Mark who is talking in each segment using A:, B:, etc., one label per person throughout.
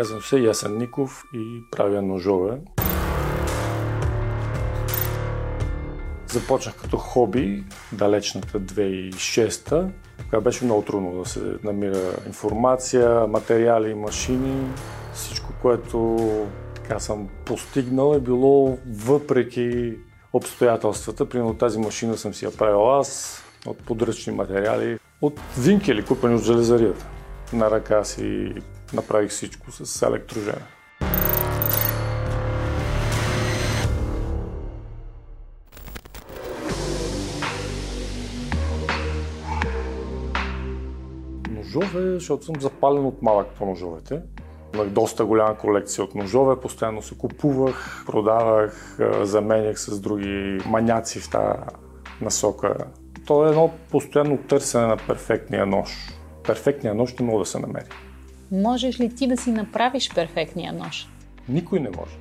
A: Казвам се Ясен Ников и правя ножове. Започнах като хоби, далечната 2006-та. Тогава беше много трудно да се намира информация, материали, машини. Всичко, което така съм постигнал е било въпреки обстоятелствата. Примерно тази машина съм си я правил аз от подръчни материали, от винкели, купени от железарията. На ръка си направих всичко с електрожена. Ножове, защото съм запален от малък по ножовете. Имах доста голяма колекция от ножове, постоянно се купувах, продавах, заменях с други маняци в тази насока. То е едно постоянно търсене на перфектния нож. Перфектния нож не мога да се намери.
B: Можеш ли ти да си направиш перфектния нож?
A: Никой не може.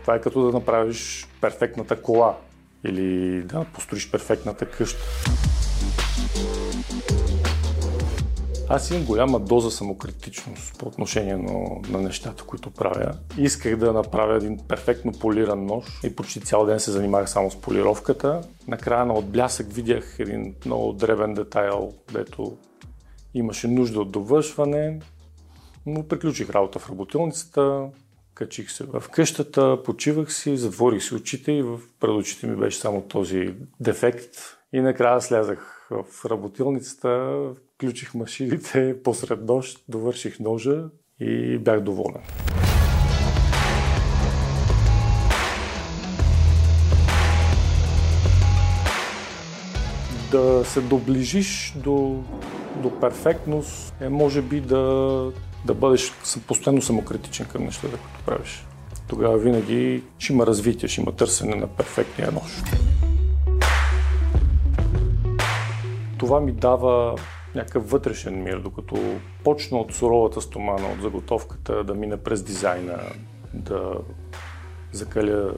A: Това е като да направиш перфектната кола или да построиш перфектната къща. Аз имам голяма доза самокритичност по отношение на, на нещата, които правя. Исках да направя един перфектно полиран нож и почти цял ден се занимавах само с полировката. Накрая на отблясък видях един много дребен детайл, дето имаше нужда от довършване. Но приключих работа в работилницата, качих се в къщата, почивах си, затворих си очите и в пред очите ми беше само този дефект. И накрая слязах в работилницата, включих машините посред нощ, довърших ножа и бях доволен. Да се доближиш до, до перфектност е може би да, да бъдеш постоянно самокритичен към нещата, които правиш. Тогава винаги ще има развитие, ще има търсене на перфектния нож. Това ми дава някакъв вътрешен мир, докато почна от суровата стомана, от заготовката, да мине през дизайна, да закаля,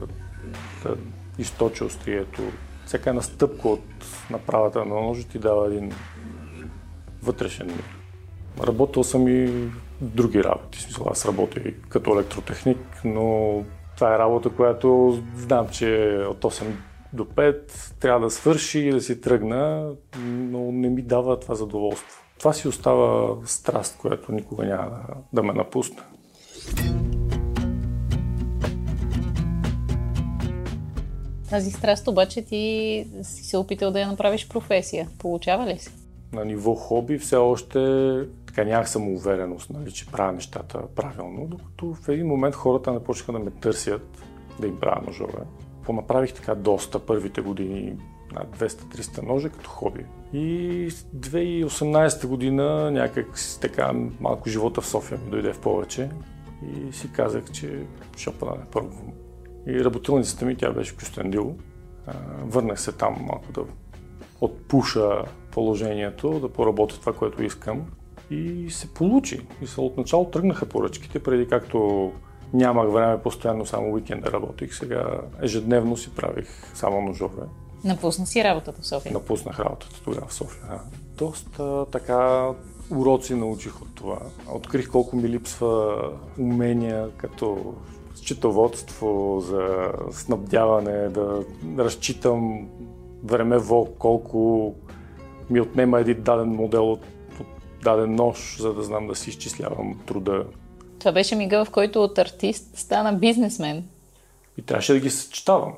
A: да източа острието. Всяка една стъпка от направата на ножа ти дава един вътрешен мир. Работил съм и други работи. Смисъл, аз работя и като електротехник, но това е работа, която знам, че от 8 до 5 трябва да свърши и да си тръгна, но не ми дава това задоволство. Това си остава страст, която никога няма да, да ме напусне.
B: Тази страст обаче ти си се опитал да я направиш професия. Получава ли се?
A: На ниво хоби все още така нямах самоувереност, нали, че правя нещата правилно, докато в един момент хората не почнаха да ме търсят да им правя ножове понаправих така доста първите години над 200-300 ножа като хоби. И 2018 година някак така малко живота в София ми дойде в повече и си казах, че ще падане първо. И работилницата ми, тя беше в. Върнах се там малко да отпуша положението, да поработя това, което искам. И се получи. И се отначало тръгнаха поръчките, преди както Нямах време постоянно, само уикенда работих. Сега ежедневно си правих само ножове.
B: Напусна си работата в София?
A: Напуснах работата тогава в София. Да. Доста така уроци научих от това. Открих колко ми липсва умения като счетоводство, за снабдяване, да разчитам времево колко ми отнема един даден модел от даден нож, за да знам да си изчислявам труда.
B: Това беше мига, в който от артист стана бизнесмен.
A: И трябваше да ги съчетавам.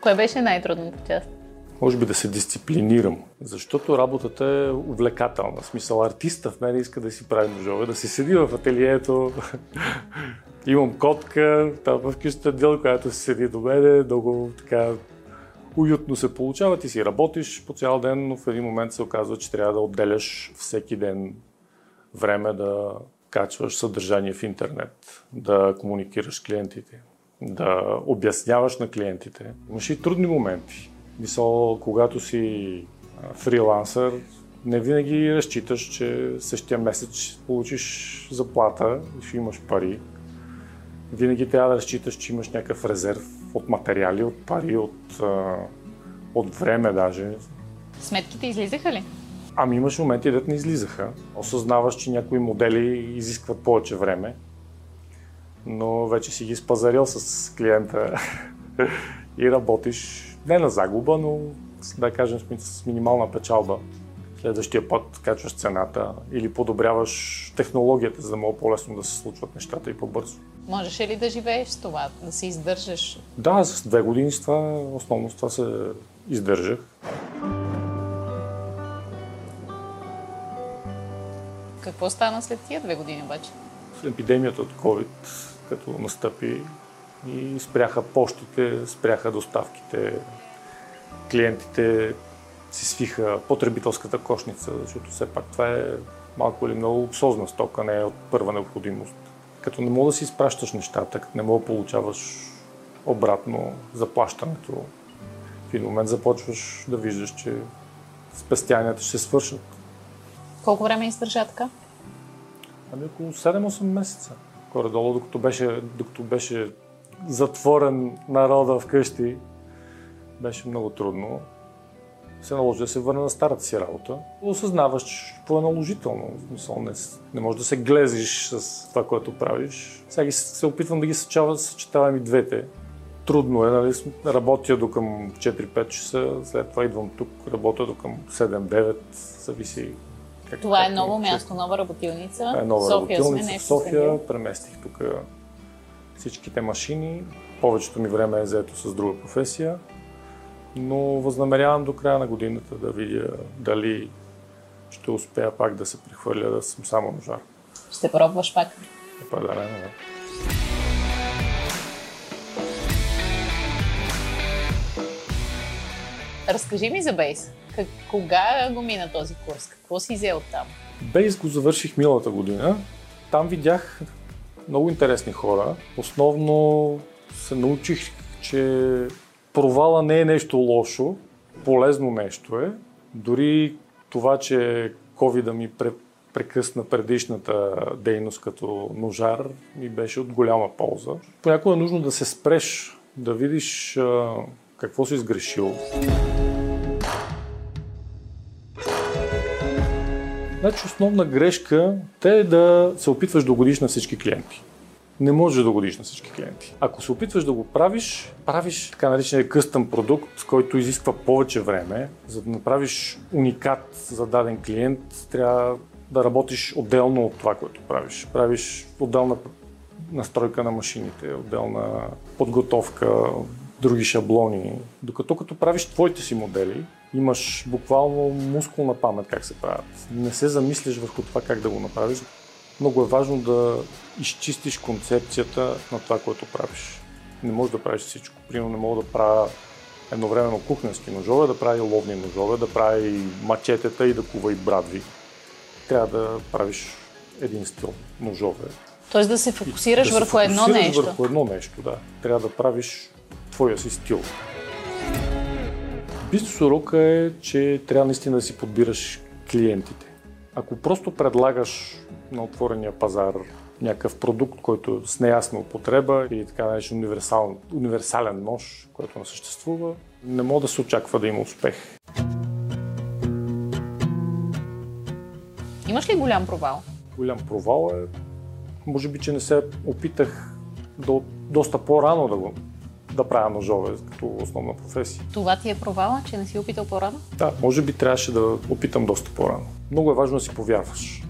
B: Кое беше най-трудната част?
A: Може би да се дисциплинирам, защото работата е увлекателна. В смисъл, артиста в мен иска да си прави ножове, да си седи в ателието, имам котка, там в къщата дел, която се седи до мене, много така уютно се получава, ти си работиш по цял ден, но в един момент се оказва, че трябва да отделяш всеки ден време да качваш съдържание в интернет, да комуникираш с клиентите, да обясняваш на клиентите. Имаш и трудни моменти. Мисъл, когато си фрилансър, не винаги разчиташ, че същия месец ще получиш заплата и ще имаш пари. Винаги трябва да разчиташ, че имаш някакъв резерв от материали, от пари, от, от време даже.
B: Сметките излизаха ли?
A: Ами имаше моменти, дет не излизаха. Осъзнаваш, че някои модели изискват повече време, но вече си ги спазарил с клиента и работиш не на загуба, но да кажем с минимална печалба. Следващия път качваш цената или подобряваш технологията, за да мога по-лесно да се случват нещата и по-бързо.
B: Можеш ли да живееш с това, да се издържаш?
A: Да, с две години с това, основно с това се издържах.
B: Какво стана след тия две години обаче?
A: Епидемията от COVID, като настъпи и спряха почтите, спряха доставките, клиентите си свиха потребителската кошница, защото все пак това е малко или много луксозна стока, не е от първа необходимост. Като не мога да си изпращаш нещата, като не мога да получаваш обратно заплащането, в един момент започваш да виждаш, че спестянията ще се свършат.
B: Колко време издържа така?
A: Ами около 7-8 месеца. Горе-долу, докато беше, докато беше затворен народа вкъщи, беше много трудно. Се наложи да се върна на старата си работа. Осъзнаваш, какво е наложително. Не, не можеш да се глезиш с това, което правиш. Сега се опитвам да ги съчетавам и двете. Трудно е, нали? Работя до към 4-5 часа, след това идвам тук, работя до към 7-9, зависи
B: как, Това как, е ново как, място, нова работилница. Това
A: е нова София работилница в София. Преместих тук всичките машини. Повечето ми време е заето с друга професия. Но възнамерявам до края на годината да видя дали ще успея пак да се прехвърля да съм само ножар.
B: Ще пробваш пак?
A: Определено, да.
B: Разкажи ми за Бейс. Как, кога го мина този курс? Какво си взел там?
A: Бейс го завърших миналата година. Там видях много интересни хора. Основно се научих, че провала не е нещо лошо, полезно нещо е. Дори това, че covid ми прекъсна предишната дейност като ножар, ми беше от голяма полза. Понякога е нужно да се спреш, да видиш какво си сгрешил. Значи основна грешка е да се опитваш да угодиш на всички клиенти. Не можеш да угодиш на всички клиенти. Ако се опитваш да го правиш, правиш така наречения къстъм продукт, който изисква повече време. За да направиш уникат за даден клиент, трябва да работиш отделно от това, което правиш. Правиш отделна настройка на машините, отделна подготовка, други шаблони. Докато като правиш твоите си модели, имаш буквално мускулна памет как се правят. Не се замисляш върху това как да го направиш. Много е важно да изчистиш концепцията на това, което правиш. Не можеш да правиш всичко. Примерно не мога да правя едновременно кухненски ножове, да прави ловни ножове, да прави мачетета и да кува и брадви. Трябва да правиш един стил ножове.
B: Тоест да се фокусираш да върху се едно нещо.
A: върху едно нещо, да. Трябва да правиш твоя си стил. Бизнес урока е, че трябва наистина да си подбираш клиентите. Ако просто предлагаш на отворения пазар някакъв продукт, който с неясна употреба или така наречен универсал, универсален нож, който не съществува, не мога да се очаква да има успех.
B: Имаш ли голям провал?
A: Голям провал е, може би, че не се опитах до, доста по-рано да го да правя ножове като основна професия.
B: Това ти е провала, че не си опитал по-рано?
A: Да, може би трябваше да опитам доста по-рано. Много е важно да си повярваш.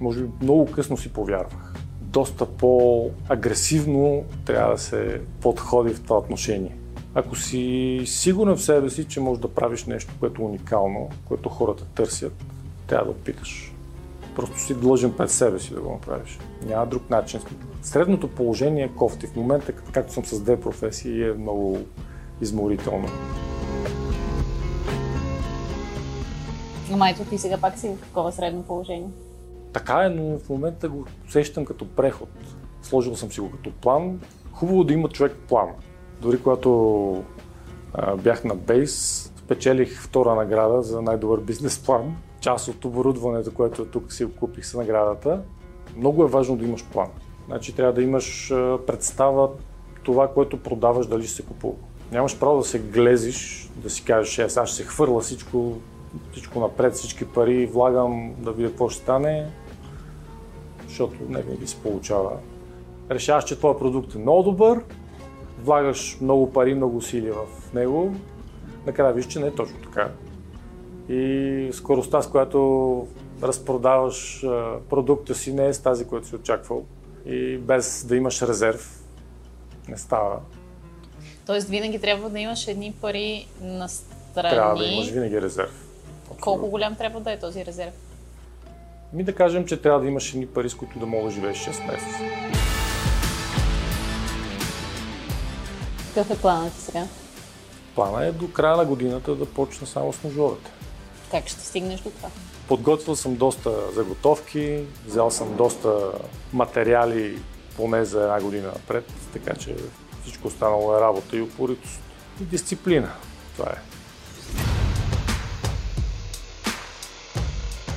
A: Може би много късно си повярвах. Доста по-агресивно трябва да се подходи в това отношение. Ако си сигурен в себе си, че можеш да правиш нещо, което е уникално, което хората търсят, трябва да опиташ. Просто си длъжен пред себе си да го направиш. Няма друг начин. Средното положение е кофти. В момента, както съм с две професии, е много изморително.
B: Но майто ти сега пак си в такова средно положение.
A: Така е, но в момента го усещам като преход. Сложил съм си го като план. Хубаво да има човек план. Дори когато а, бях на бейс, спечелих втора награда за най-добър бизнес план. Част от оборудването, което тук си купих с наградата. Много е важно да имаш план. Значи трябва да имаш представа това, което продаваш, дали ще се купува. Нямаш право да се глезиш, да си кажеш, аз ще се хвърля всичко всичко напред, всички пари влагам да видя какво ще стане, защото не винаги се получава. Решаваш, че твой продукт е много добър, влагаш много пари, много усилия в него, накрая виж, че не е точно така. И скоростта, с която разпродаваш продукта си, не е с тази, която си очаквал. И без да имаш резерв, не става.
B: Тоест винаги трябва да имаш едни пари на страни.
A: Трябва да имаш винаги резерв.
B: Колко голям трябва да е този резерв?
A: Ми да кажем, че трябва да имаш едни пари, с които да можеш да живееш 6 месеца.
B: Какъв е планът ти сега?
A: Плана е до края на годината да почна само с ножовете.
B: Как ще стигнеш до това?
A: Подготвил съм доста заготовки, взял съм доста материали поне за една година напред, така че всичко останало е работа и упоритост и дисциплина. Това е.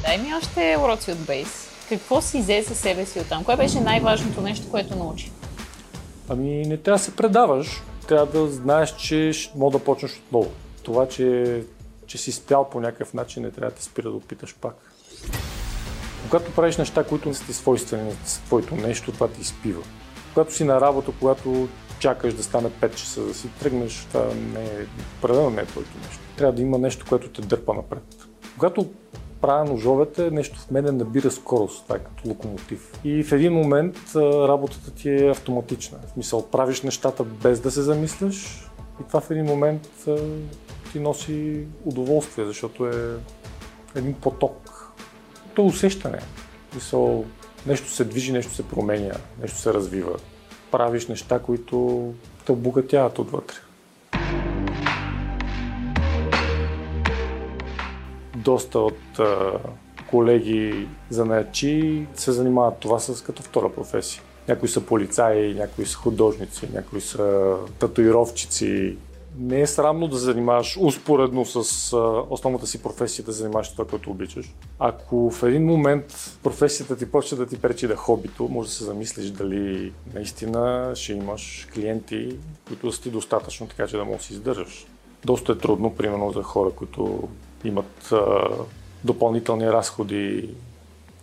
B: Дай ми още уроци от бейс. Какво си взе за себе си оттам? Кое беше най-важното нещо, което научи?
A: Ами не трябва да се предаваш. Трябва да знаеш, че мога да почнеш отново. Това, че, че си спял по някакъв начин, не трябва да спира да опиташ пак. Когато правиш неща, които не са ти свойствени с твоето нещо, това ти изпива. Когато си на работа, когато чакаш да стане 5 часа да си тръгнеш, това не е, определено не е твоето нещо. Трябва да има нещо, което те дърпа напред. Когато правя ножовете, нещо в мене набира скорост, това е като локомотив. И в един момент работата ти е автоматична. В смисъл, правиш нещата без да се замисляш и това в един момент ти носи удоволствие, защото е един поток. То е усещане. Мисъл, нещо се движи, нещо се променя, нещо се развива. Правиш неща, които те обогатяват отвътре. доста от а, колеги занаячи се занимават това с като втора професия. Някои са полицаи, някои са художници, някои са татуировчици. Не е срамно да занимаваш успоредно с основната си професия да занимаваш това, което обичаш. Ако в един момент професията ти почне да ти пречи да хобито, може да се замислиш дали наистина ще имаш клиенти, които са ти достатъчно, така че да можеш да си издържаш. Доста е трудно, примерно за хора, които имат а, допълнителни разходи,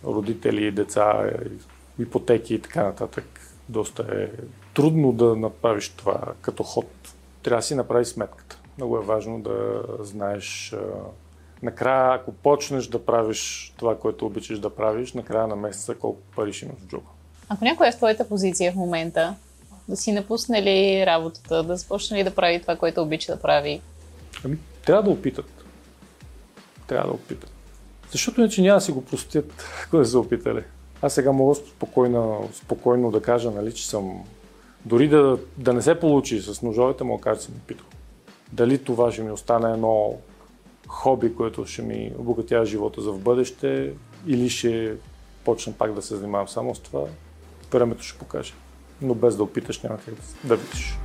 A: родители, деца, ипотеки и така нататък. Доста е трудно да направиш това като ход. Трябва да си направиш сметката. Много е важно да знаеш накрая, ако почнеш да правиш това, което обичаш да правиш, накрая на месеца колко пари ще имаш в джоба.
B: Ако някой е в твоята позиция в момента, да си напусне ли работата, да започне ли да прави това, което обича да прави?
A: Ами, трябва да опитат трябва да опитат. Защото иначе няма да си го простят, ако да се опитали. Аз сега мога спокойно, спокойно да кажа, нали, че съм... Дори да, да не се получи с ножовете, да кажа, че съм опитал. Дали това ще ми остане едно хоби, което ще ми обогатява живота за в бъдеще, или ще почна пак да се занимавам само с това, времето ще покаже. Но без да опиташ няма как да видиш.